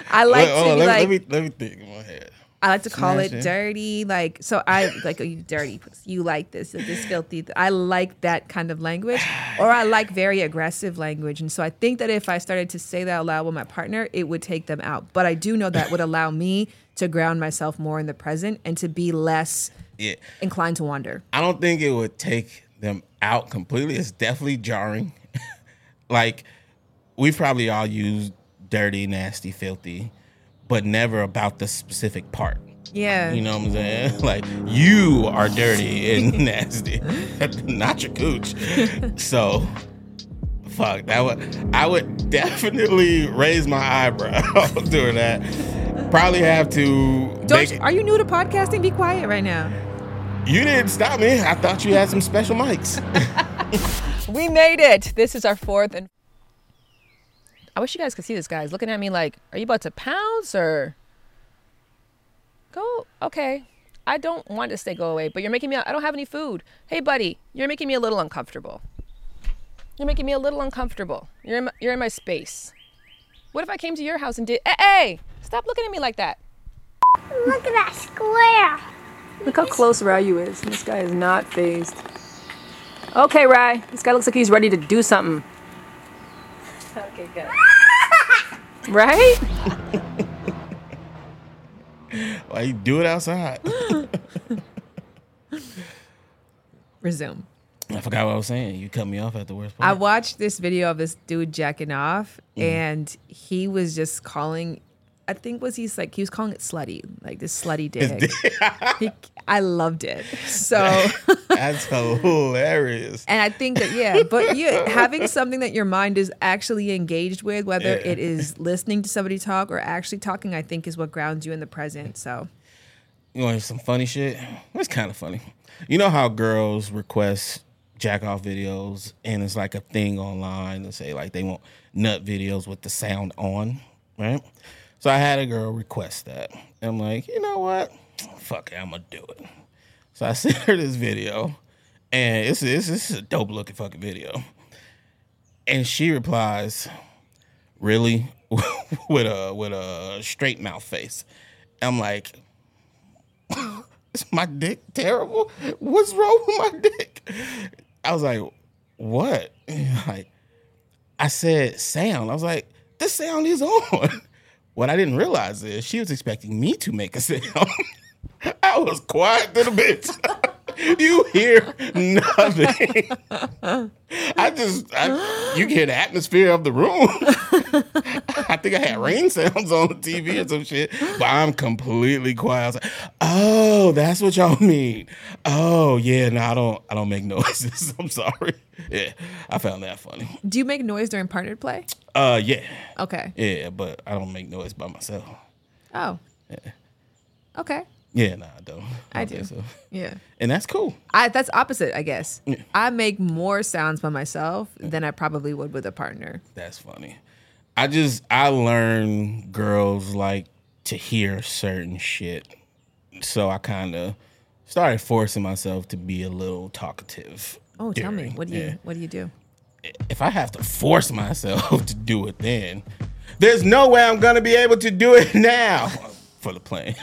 I like hold to be let, like, me, let me let me think in my head. I like to call it Smash it. dirty. Like, so I like, oh, you dirty. pussy. You like this, this filthy. I like that kind of language, or I like very aggressive language. And so I think that if I started to say that out loud with my partner, it would take them out. But I do know that would allow me to ground myself more in the present and to be less Yeah. inclined to wander. I don't think it would take them out completely. It's definitely jarring. like we've probably all used dirty, nasty, filthy, but never about the specific part. Yeah. You know what I'm saying? Like you are dirty and nasty, not your cooch. So, fuck that would I would definitely raise my eyebrow doing that. Probably have to. Don't you, are you new to podcasting? Be quiet right now. you didn't stop me. I thought you had some special mics. We made it. This is our fourth and. I wish you guys could see this guy's looking at me like, "Are you about to pounce or?" Go. Okay. I don't want to say go away, but you're making me. I don't have any food. Hey, buddy, you're making me a little uncomfortable. You're making me a little uncomfortable. You're in my, you're in my space. What if I came to your house and did? Hey, hey, stop looking at me like that. Look at that square. Look how close Ryu is. This guy is not phased. Okay, Rye. This guy looks like he's ready to do something. Okay, good. Right? Why you do it outside? Resume. I forgot what I was saying. You cut me off at the worst part. I watched this video of this dude jacking off, Mm. and he was just calling. I think was he's like he was calling it slutty, like this slutty dick. He- I loved it. So, That's hilarious. and I think that yeah, but yeah, having something that your mind is actually engaged with, whether Yeah. it is listening to somebody talk or actually talking, I think is what grounds you in the present. So, You want some funny shit? It's kind of funny. You know how girls request jack off videos and it's like a thing online to say like they want nut videos with the sound on, right? So I had a girl request that. I'm like, you know what? Fuck it, I'm gonna do it. So I sent her this video, and it's it's, it's a dope looking fucking video. And she replies, "Really?" with a with a straight mouth face. I'm like, is my dick terrible? What's wrong with my dick? I was like, what? Like, I said sound. I was like, the sound is on. What I didn't realize is she was expecting me to make a sound. I was quiet to the bitch. you hear nothing. I just, I, you hear the atmosphere of the room. I think I had rain sounds on the TV or some shit, but I'm completely quiet. I like, "Oh, that's what y'all mean." Oh, yeah, no, I don't, I don't make noises. I'm sorry. Yeah, I found that funny. do you make noise during partnered play? Uh, yeah, Okay. yeah, but I don't make noise by myself. Oh. Yeah. Okay. Yeah, no, I don't. I don't do. so. Yeah. and that's cool. I that's opposite, I guess. I make more sounds by myself than I probably would with a partner. That's funny. I just I learned girls like to hear certain shit, so I kind of started forcing myself to be a little talkative. Oh, tell me, what do you yeah. what do you do? If I have to force myself to do it, then there's no way I'm gonna be able to do it now for the plane.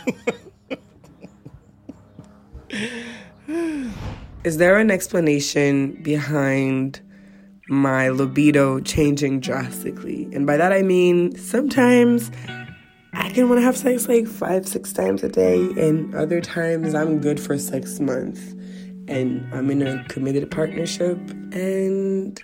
Is there an explanation behind my libido changing drastically? And by that I mean sometimes I can want to have sex like five, six times a day, and other times I'm good for six months. And I'm in a committed partnership, and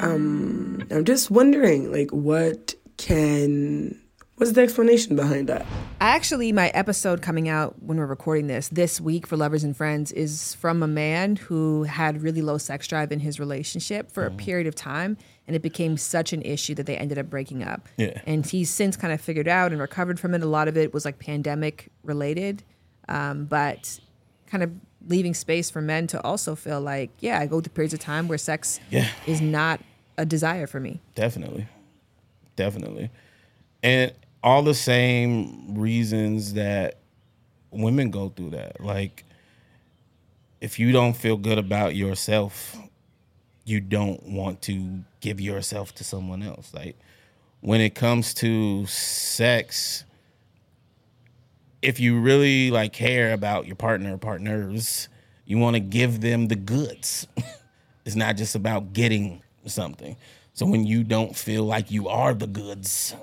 um, I'm just wondering, like, what can, what's the explanation behind that? I actually, my episode coming out when we're recording this this week for Lovers and Friends is from a man who had really low sex drive in his relationship for a period of time, and it became such an issue that they ended up breaking up. Yeah. And he's since kind of figured out and recovered from it. A lot of it was like pandemic related, um, but kind of leaving space for men to also feel like, yeah, I go through periods of time where sex Yeah. is not a desire for me. Definitely. Definitely. And all the same reasons that women go through that. Like, if you don't feel good about yourself, you don't want to give yourself to someone else. Like, when it comes to sex, if you really like care about your partner or partners, you want to give them the goods. it's not just about getting something. So when you don't feel like you are the goods,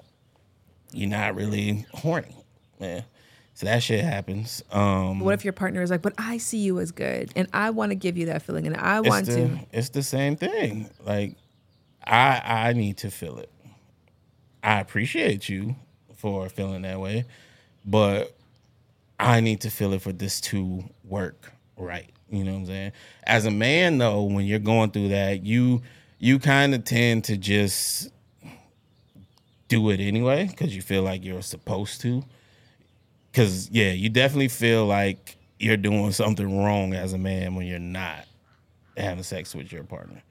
you're not really horny. Yeah. So that shit happens. Um What if your partner is like, but I see you as good and I want to give you that feeling and I want the, to. It's the same thing. Like I I need to feel it. I appreciate you for feeling that way, but I need to feel it for this to work right. You know what I'm saying? As a man though, when you're going through that, you you kind of tend to just do it anyway because you feel like you're supposed to. Because yeah, you definitely feel like you're doing something wrong as a man when you're not having sex with your partner.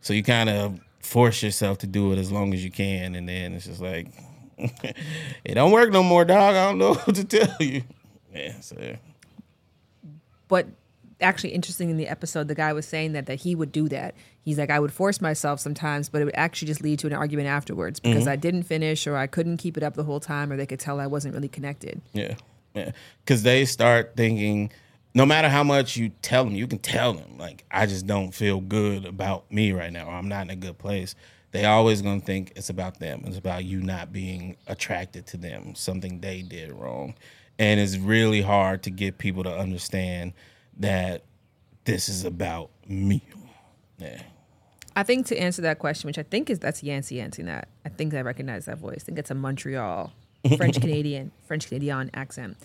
So you kind of force yourself to do it as long as you can, and then it's just like it don't work no more, dog. I don't know what to tell you. Yeah, so But actually, interesting in the episode, the guy was saying that that he would do that. He's like, I would force myself sometimes, but it would actually just lead to an argument afterwards because Mhm. I didn't finish or I couldn't keep it up the whole time or they could tell I wasn't really connected. Yeah, yeah. Because they start thinking, no matter how much you tell them, you can tell them like, I just don't feel good about me right now, or I'm not in a good place. they always gonna think it's about them. It's about you not being attracted to them, something they did wrong. And it's really hard to get people to understand that this is about me. Yeah. I think to answer that question, which I think is that's Yancy Yancy that. I think I recognize that voice. I think it's a Montreal French Canadian French Canadian accent.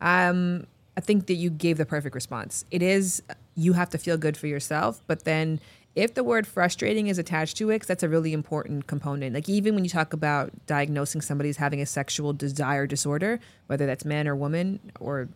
Um, I think that you gave the perfect response. It is you have to feel good for yourself, but then if the word frustrating is attached to it, because that's a really important component. Like even when you talk about diagnosing somebody as having a sexual desire disorder, whether that's man or woman or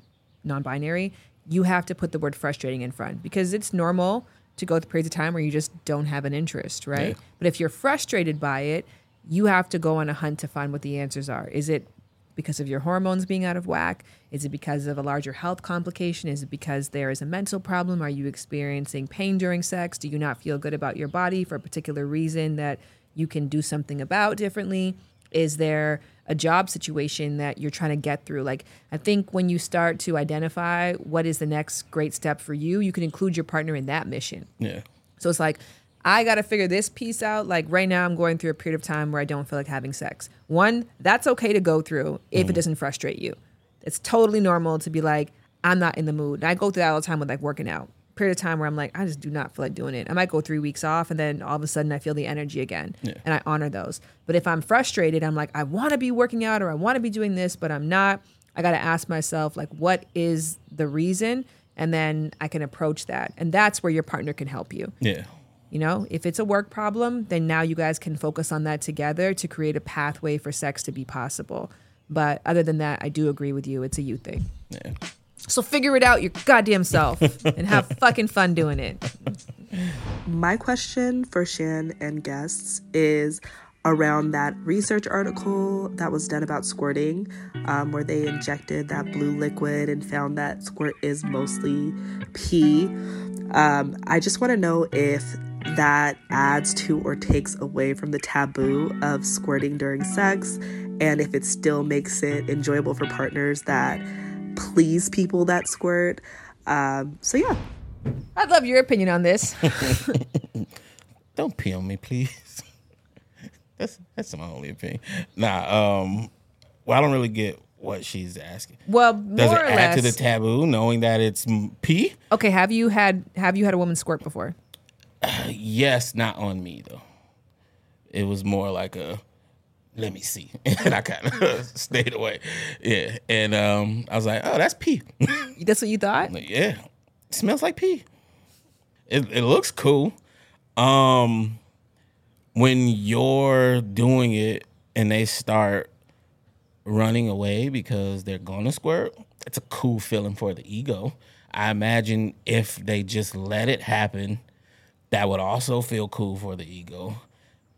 non-binary, you have to put the word frustrating in front because it's normal to go through periods of time where you just don't have an interest, right? Yeah. But if you're frustrated by it, you have to go on a hunt to find what the answers are. Is it because of your hormones being out of whack? Is it because of a larger health complication? Is it because there is a mental problem? Are you experiencing pain during sex? Do you not feel good about your body for a particular reason that you can do something about differently? Is there a job situation that you're trying to get through? Like, I think when you start to identify what is the next great step for you, you can include your partner in that mission. Yeah. So it's like, I got to figure this piece out. Like right now, I'm going through a period of time where I don't feel like having sex. One, that's okay to go through if it mm. doesn't frustrate you. It's totally normal to be like, I'm not in the mood. And I go through that all the time with like working out. Period of time where I'm like, I just do not feel like doing it. I might go three weeks off and then all of a sudden I feel the energy again. Yeah. And I honor those. But if I'm frustrated, I'm like, I want to be working out or I want to be doing this, but I'm not. I got to ask myself, like, what is the reason? And then I can approach that. And that's where your partner can help you. Yeah. You know, if it's a work problem, then now you guys can focus on that together to create a pathway for sex to be possible. But other than that, I do agree with you. It's a you thing. Yeah. So figure it out your goddamn self and have fucking fun doing it. My question for Shan and guests is around that research article that was done about squirting, um, where they injected that blue liquid and found that squirt is mostly pee. Um, I just want to know if that adds to or takes away from the taboo of squirting during sex, and if it still makes it enjoyable for partners that please people that squirt. Um, so, yeah. I'd love your opinion on this. Don't pee on me, please. that's that's my only opinion. Nah, um, well, I don't really get what she's asking. Well, Does it or add to the taboo knowing that it's pee? Okay, have you had have you had a woman squirt before? Yes, not on me though. It was more like a let me see. And I kind of stayed away. Yeah. And um I was like, oh, that's pee. That's what you thought? yeah. It smells like pee. It it looks cool. Um when you're doing it and they start running away because they're gonna squirt, it's a cool feeling for the ego. I imagine if they just let it happen, that would also feel cool for the ego.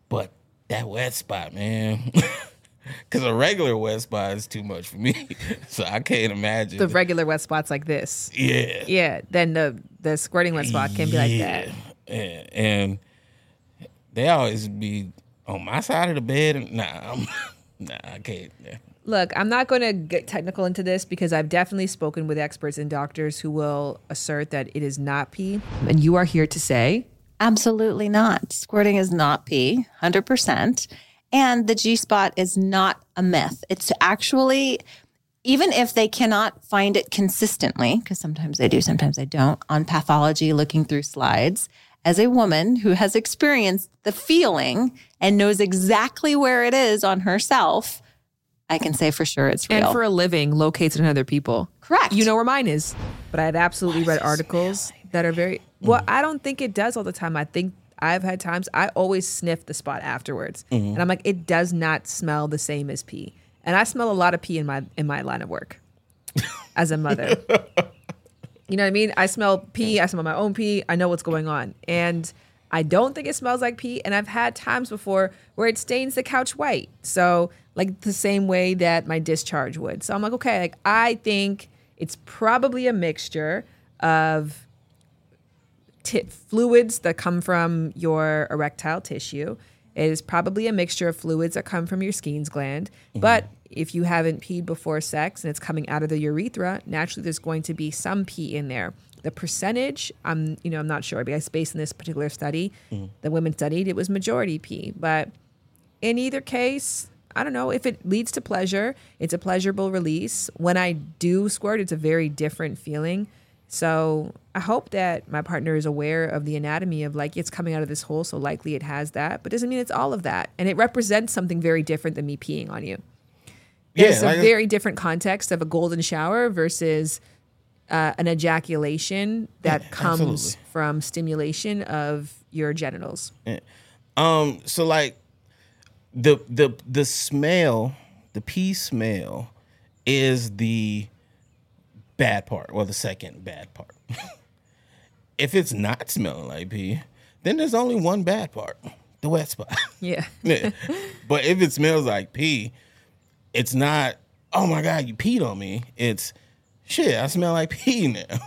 But that wet spot, man. Cause a regular wet spot is too much for me. so I can't imagine. The regular wet spots like this. Yeah. Yeah. Then the the squirting wet spot can be like that. Yeah. And they always be on my side of the bed. And, nah, I'm, nah, I can't. Yeah. Look, I'm not going to get technical into this because I've definitely spoken with experts and doctors who will assert that it is not pee. And you are here to say Absolutely not. Squirting is not pee, 100%. And the G spot is not a myth. It's actually, even if they cannot find it consistently, because sometimes they do, sometimes they don't, on pathology looking through slides, as a woman who has experienced the feeling and knows exactly where it is on herself, I can say for sure it's real. and for a living locates it in other people. Correct. You know where mine is. But I've absolutely read articles that are very well, I don't think it does all the time. I think I've had times I always sniff the spot afterwards. Mhm. And I'm like, it does not smell the same as pee. And I smell a lot of pee in my in my line of work as a mother. you know what I mean? I smell pee, I smell my own pee, I know what's going on. And I don't think it smells like pee. And I've had times before where it stains the couch white. So, like the same way that my discharge would. So I'm like, okay, like I think it's probably a mixture of ti fluids that come from your erectile tissue. It is probably a mixture of fluids that come from your Skene's gland. Mm-hmm. But if you haven't peed before sex and it's coming out of the urethra, naturally there's going to be some pee in there. The percentage, I'm you know I'm not sure because based on this particular study, mm. the women studied it was majority pee. But in either case, I don't know if it leads to pleasure. It's a pleasurable release. When I do squirt, it's a very different feeling. So I hope that my partner is aware of the anatomy of like it's coming out of this hole, so likely it has that, but doesn't mean it's all of that. And it represents something very different than me peeing on you. Yeah, It's like- a very different context of a golden shower versus uh, an ejaculation that comes absolutely. from stimulation of your genitals. Um, so like the the the smell, the pee smell is the bad part, well, the second bad part. if it's not smelling like pee, then there's only one bad part, the wet spot. Yeah. Yeah. but if it smells like pee, it's not, oh my God, you peed on me. It's shit, I smell like pee now.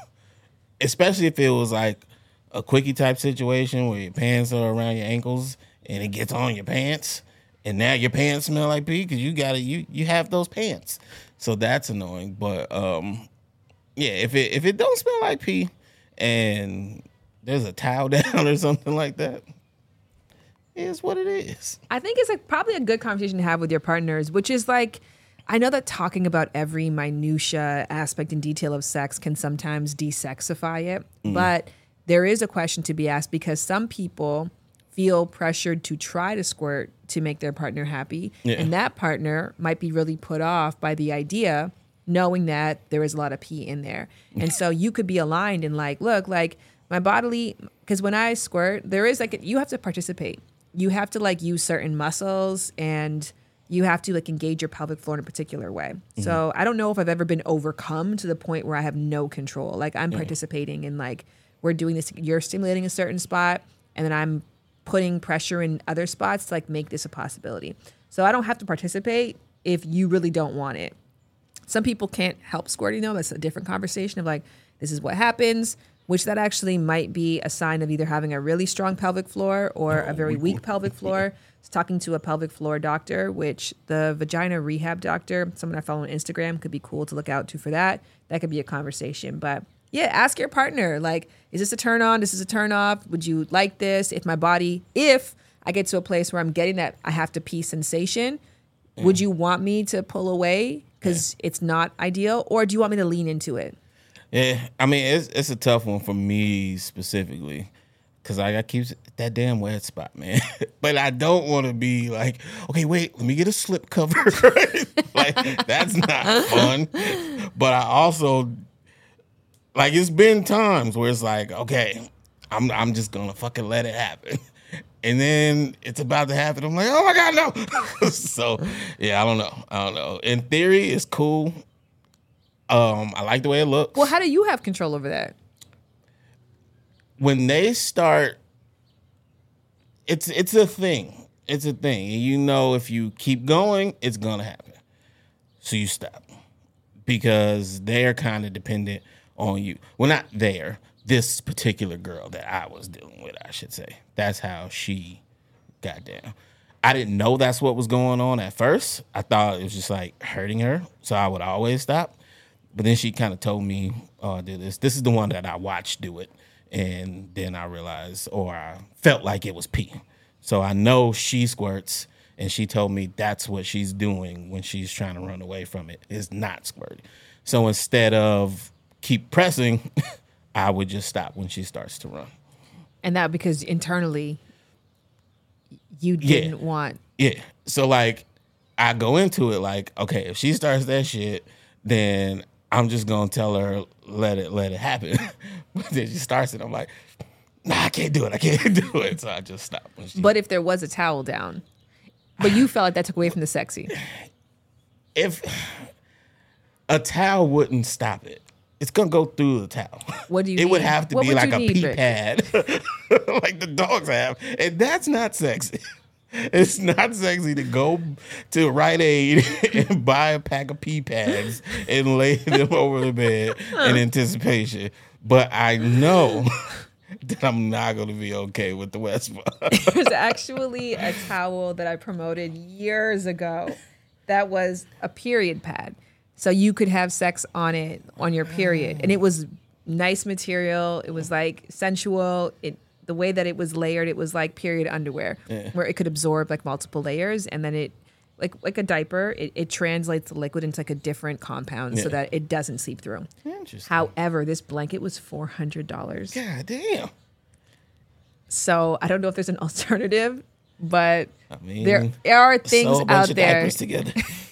Especially if it was like a quickie type situation where your pants are around your ankles and it gets on your pants. And now your pants smell like pee because you got to you you have those pants, so that's annoying. But um, yeah, if it if it don't smell like pee, and there's a towel down or something like that, it's what it is. I think it's like probably a good conversation to have with your partners, which is like I know that talking about every minutia aspect and detail of sex can sometimes desexify it, Mm. but there is a question to be asked because some people feel pressured to try to squirt to make their partner happy, Yeah. and that partner might be really put off by the idea knowing that there is a lot of pee in there. And so you could be aligned and like, look, like my bodily, because when I squirt, there is like, you have to participate. You have to like use certain muscles and you have to like engage your pelvic floor in a particular way. So mm-hmm. I don't know if I've ever been overcome to the point where I have no control. Like I'm participating in like, we're doing this, you're stimulating a certain spot and then I'm putting pressure in other spots to like make this a possibility. So I don't have to participate if you really don't want it. Some people can't help squirting though. That's a different conversation of like, this is what happens, which that actually might be a sign of either having a really strong pelvic floor or a very weak pelvic floor. I was talking to a pelvic floor doctor, which the vagina rehab doctor, someone I follow on Instagram, could be cool to look out to for that. That could be a conversation. But yeah, ask your partner, like, is this a turn on? This is a turn off? Would you like this? If my body, if I get to a place where I'm getting that I have to pee sensation, would you want me to pull away because it's not ideal, or do you want me to lean into it? Yeah, I mean it's it's a tough one for me specifically because I got keeps that damn wet spot, man. but I don't want to be like, okay, wait, let me get a slip cover. like that's not fun. But I also like it's been times where it's like, okay, I'm I'm just gonna fucking let it happen. And then it's about to happen. I'm like, oh my god, no! so yeah, I don't know. I don't know. In theory, it's cool. Um, I like the way it looks. Well, how do you have control over that? when they start it's it's a thing it's a thing and you know if you keep going it's gonna happen so you stop because they're kind of dependent on you well not there this particular girl that i was dealing with i should say that's how she got down i didn't know that's what was going on at first i thought it was just like hurting her so i would always stop but then she kind of told me, "Oh, do this. This is the one that I watched do it." And then I realized, or I felt like it was pee. So I know she squirts, and she told me that's what she's doing when she's trying to run away from it is not squirting. So instead of keep pressing, I would just stop when she starts to run. And that because internally you didn't want. Yeah. So like I go into it like, okay, if she starts that shit, then I'm just gonna tell her let it let it happen. but then she starts it, I'm like, nah, I can't do it. I can't do it. So I just stop. But if there was a towel down, but you felt like that took away from the sexy. if a towel wouldn't stop it, it's gonna go through the towel. What do you? it would have to What be like a pee Rick? pad, like the dogs have, and that's not sexy. It's not sexy to go to Rite Aid and buy a pack of pee pads and lay them over the bed in anticipation. But I know that I'm not going to be okay with the spot. There's actually a towel that I promoted years ago that was a period pad. So you could have sex on it on your period. And it was nice material. It was like sensual. It the way that it was layered, it was like period underwear. Yeah. Where it could absorb like multiple layers and then it like like a diaper, it, it translates the liquid into like a different compound so that it doesn't seep through. Interesting. However, this blanket was four hundred dollars. God damn. So I don't know if there's an alternative, but I mean, there are things sew a bunch out there.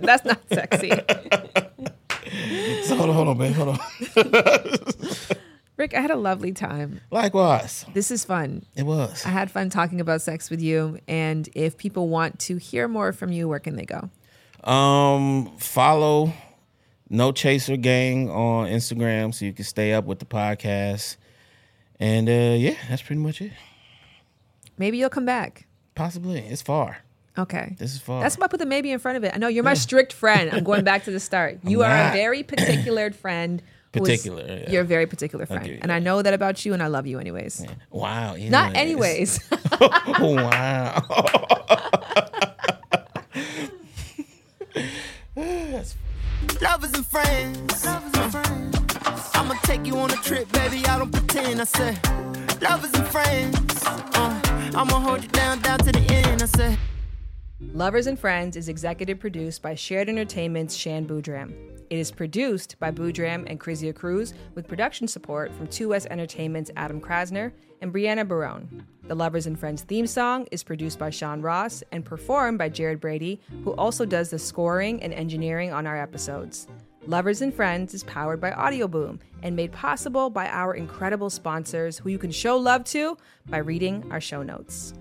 That's not sexy. so hold on, hold on, babe. Hold on. Rick, I had a lovely time. Likewise. This is fun. It was. I had fun talking about sex with you. And if people want to hear more from you, where can they go? Um, follow No Chaser Gang on Instagram so you can stay up with the podcast. And uh yeah, that's pretty much it. Maybe you'll come back. Possibly. It's far. Okay. This is far. That's why I put the maybe in front of it. I know you're my strict friend. I'm going back to the start. You I'm are a very particular friend. who is- Particular, yeah. You're a very particular friend. give you And I know that about you, and I love you anyways. Wow. Not anyways. wow. Lovers and friends. I'ma take you on a trip, baby. I don't pretend. I said, lovers and friends. Uh, I'ma hold you down, down to the end. I said. Lovers and Friends is executive produced by Shared Entertainment's Shan Boodram. It is produced by Boodram and Krizia Cruz with production support from 2S Entertainment's Adam Krasner and Brianna Barone. The Lovers and Friends theme song is produced by Sean Ross and performed by Jared Brady, who also does the scoring and engineering on our episodes. Lovers and Friends is powered by Audio Boom and made possible by our incredible sponsors who you can show love to by reading our show notes.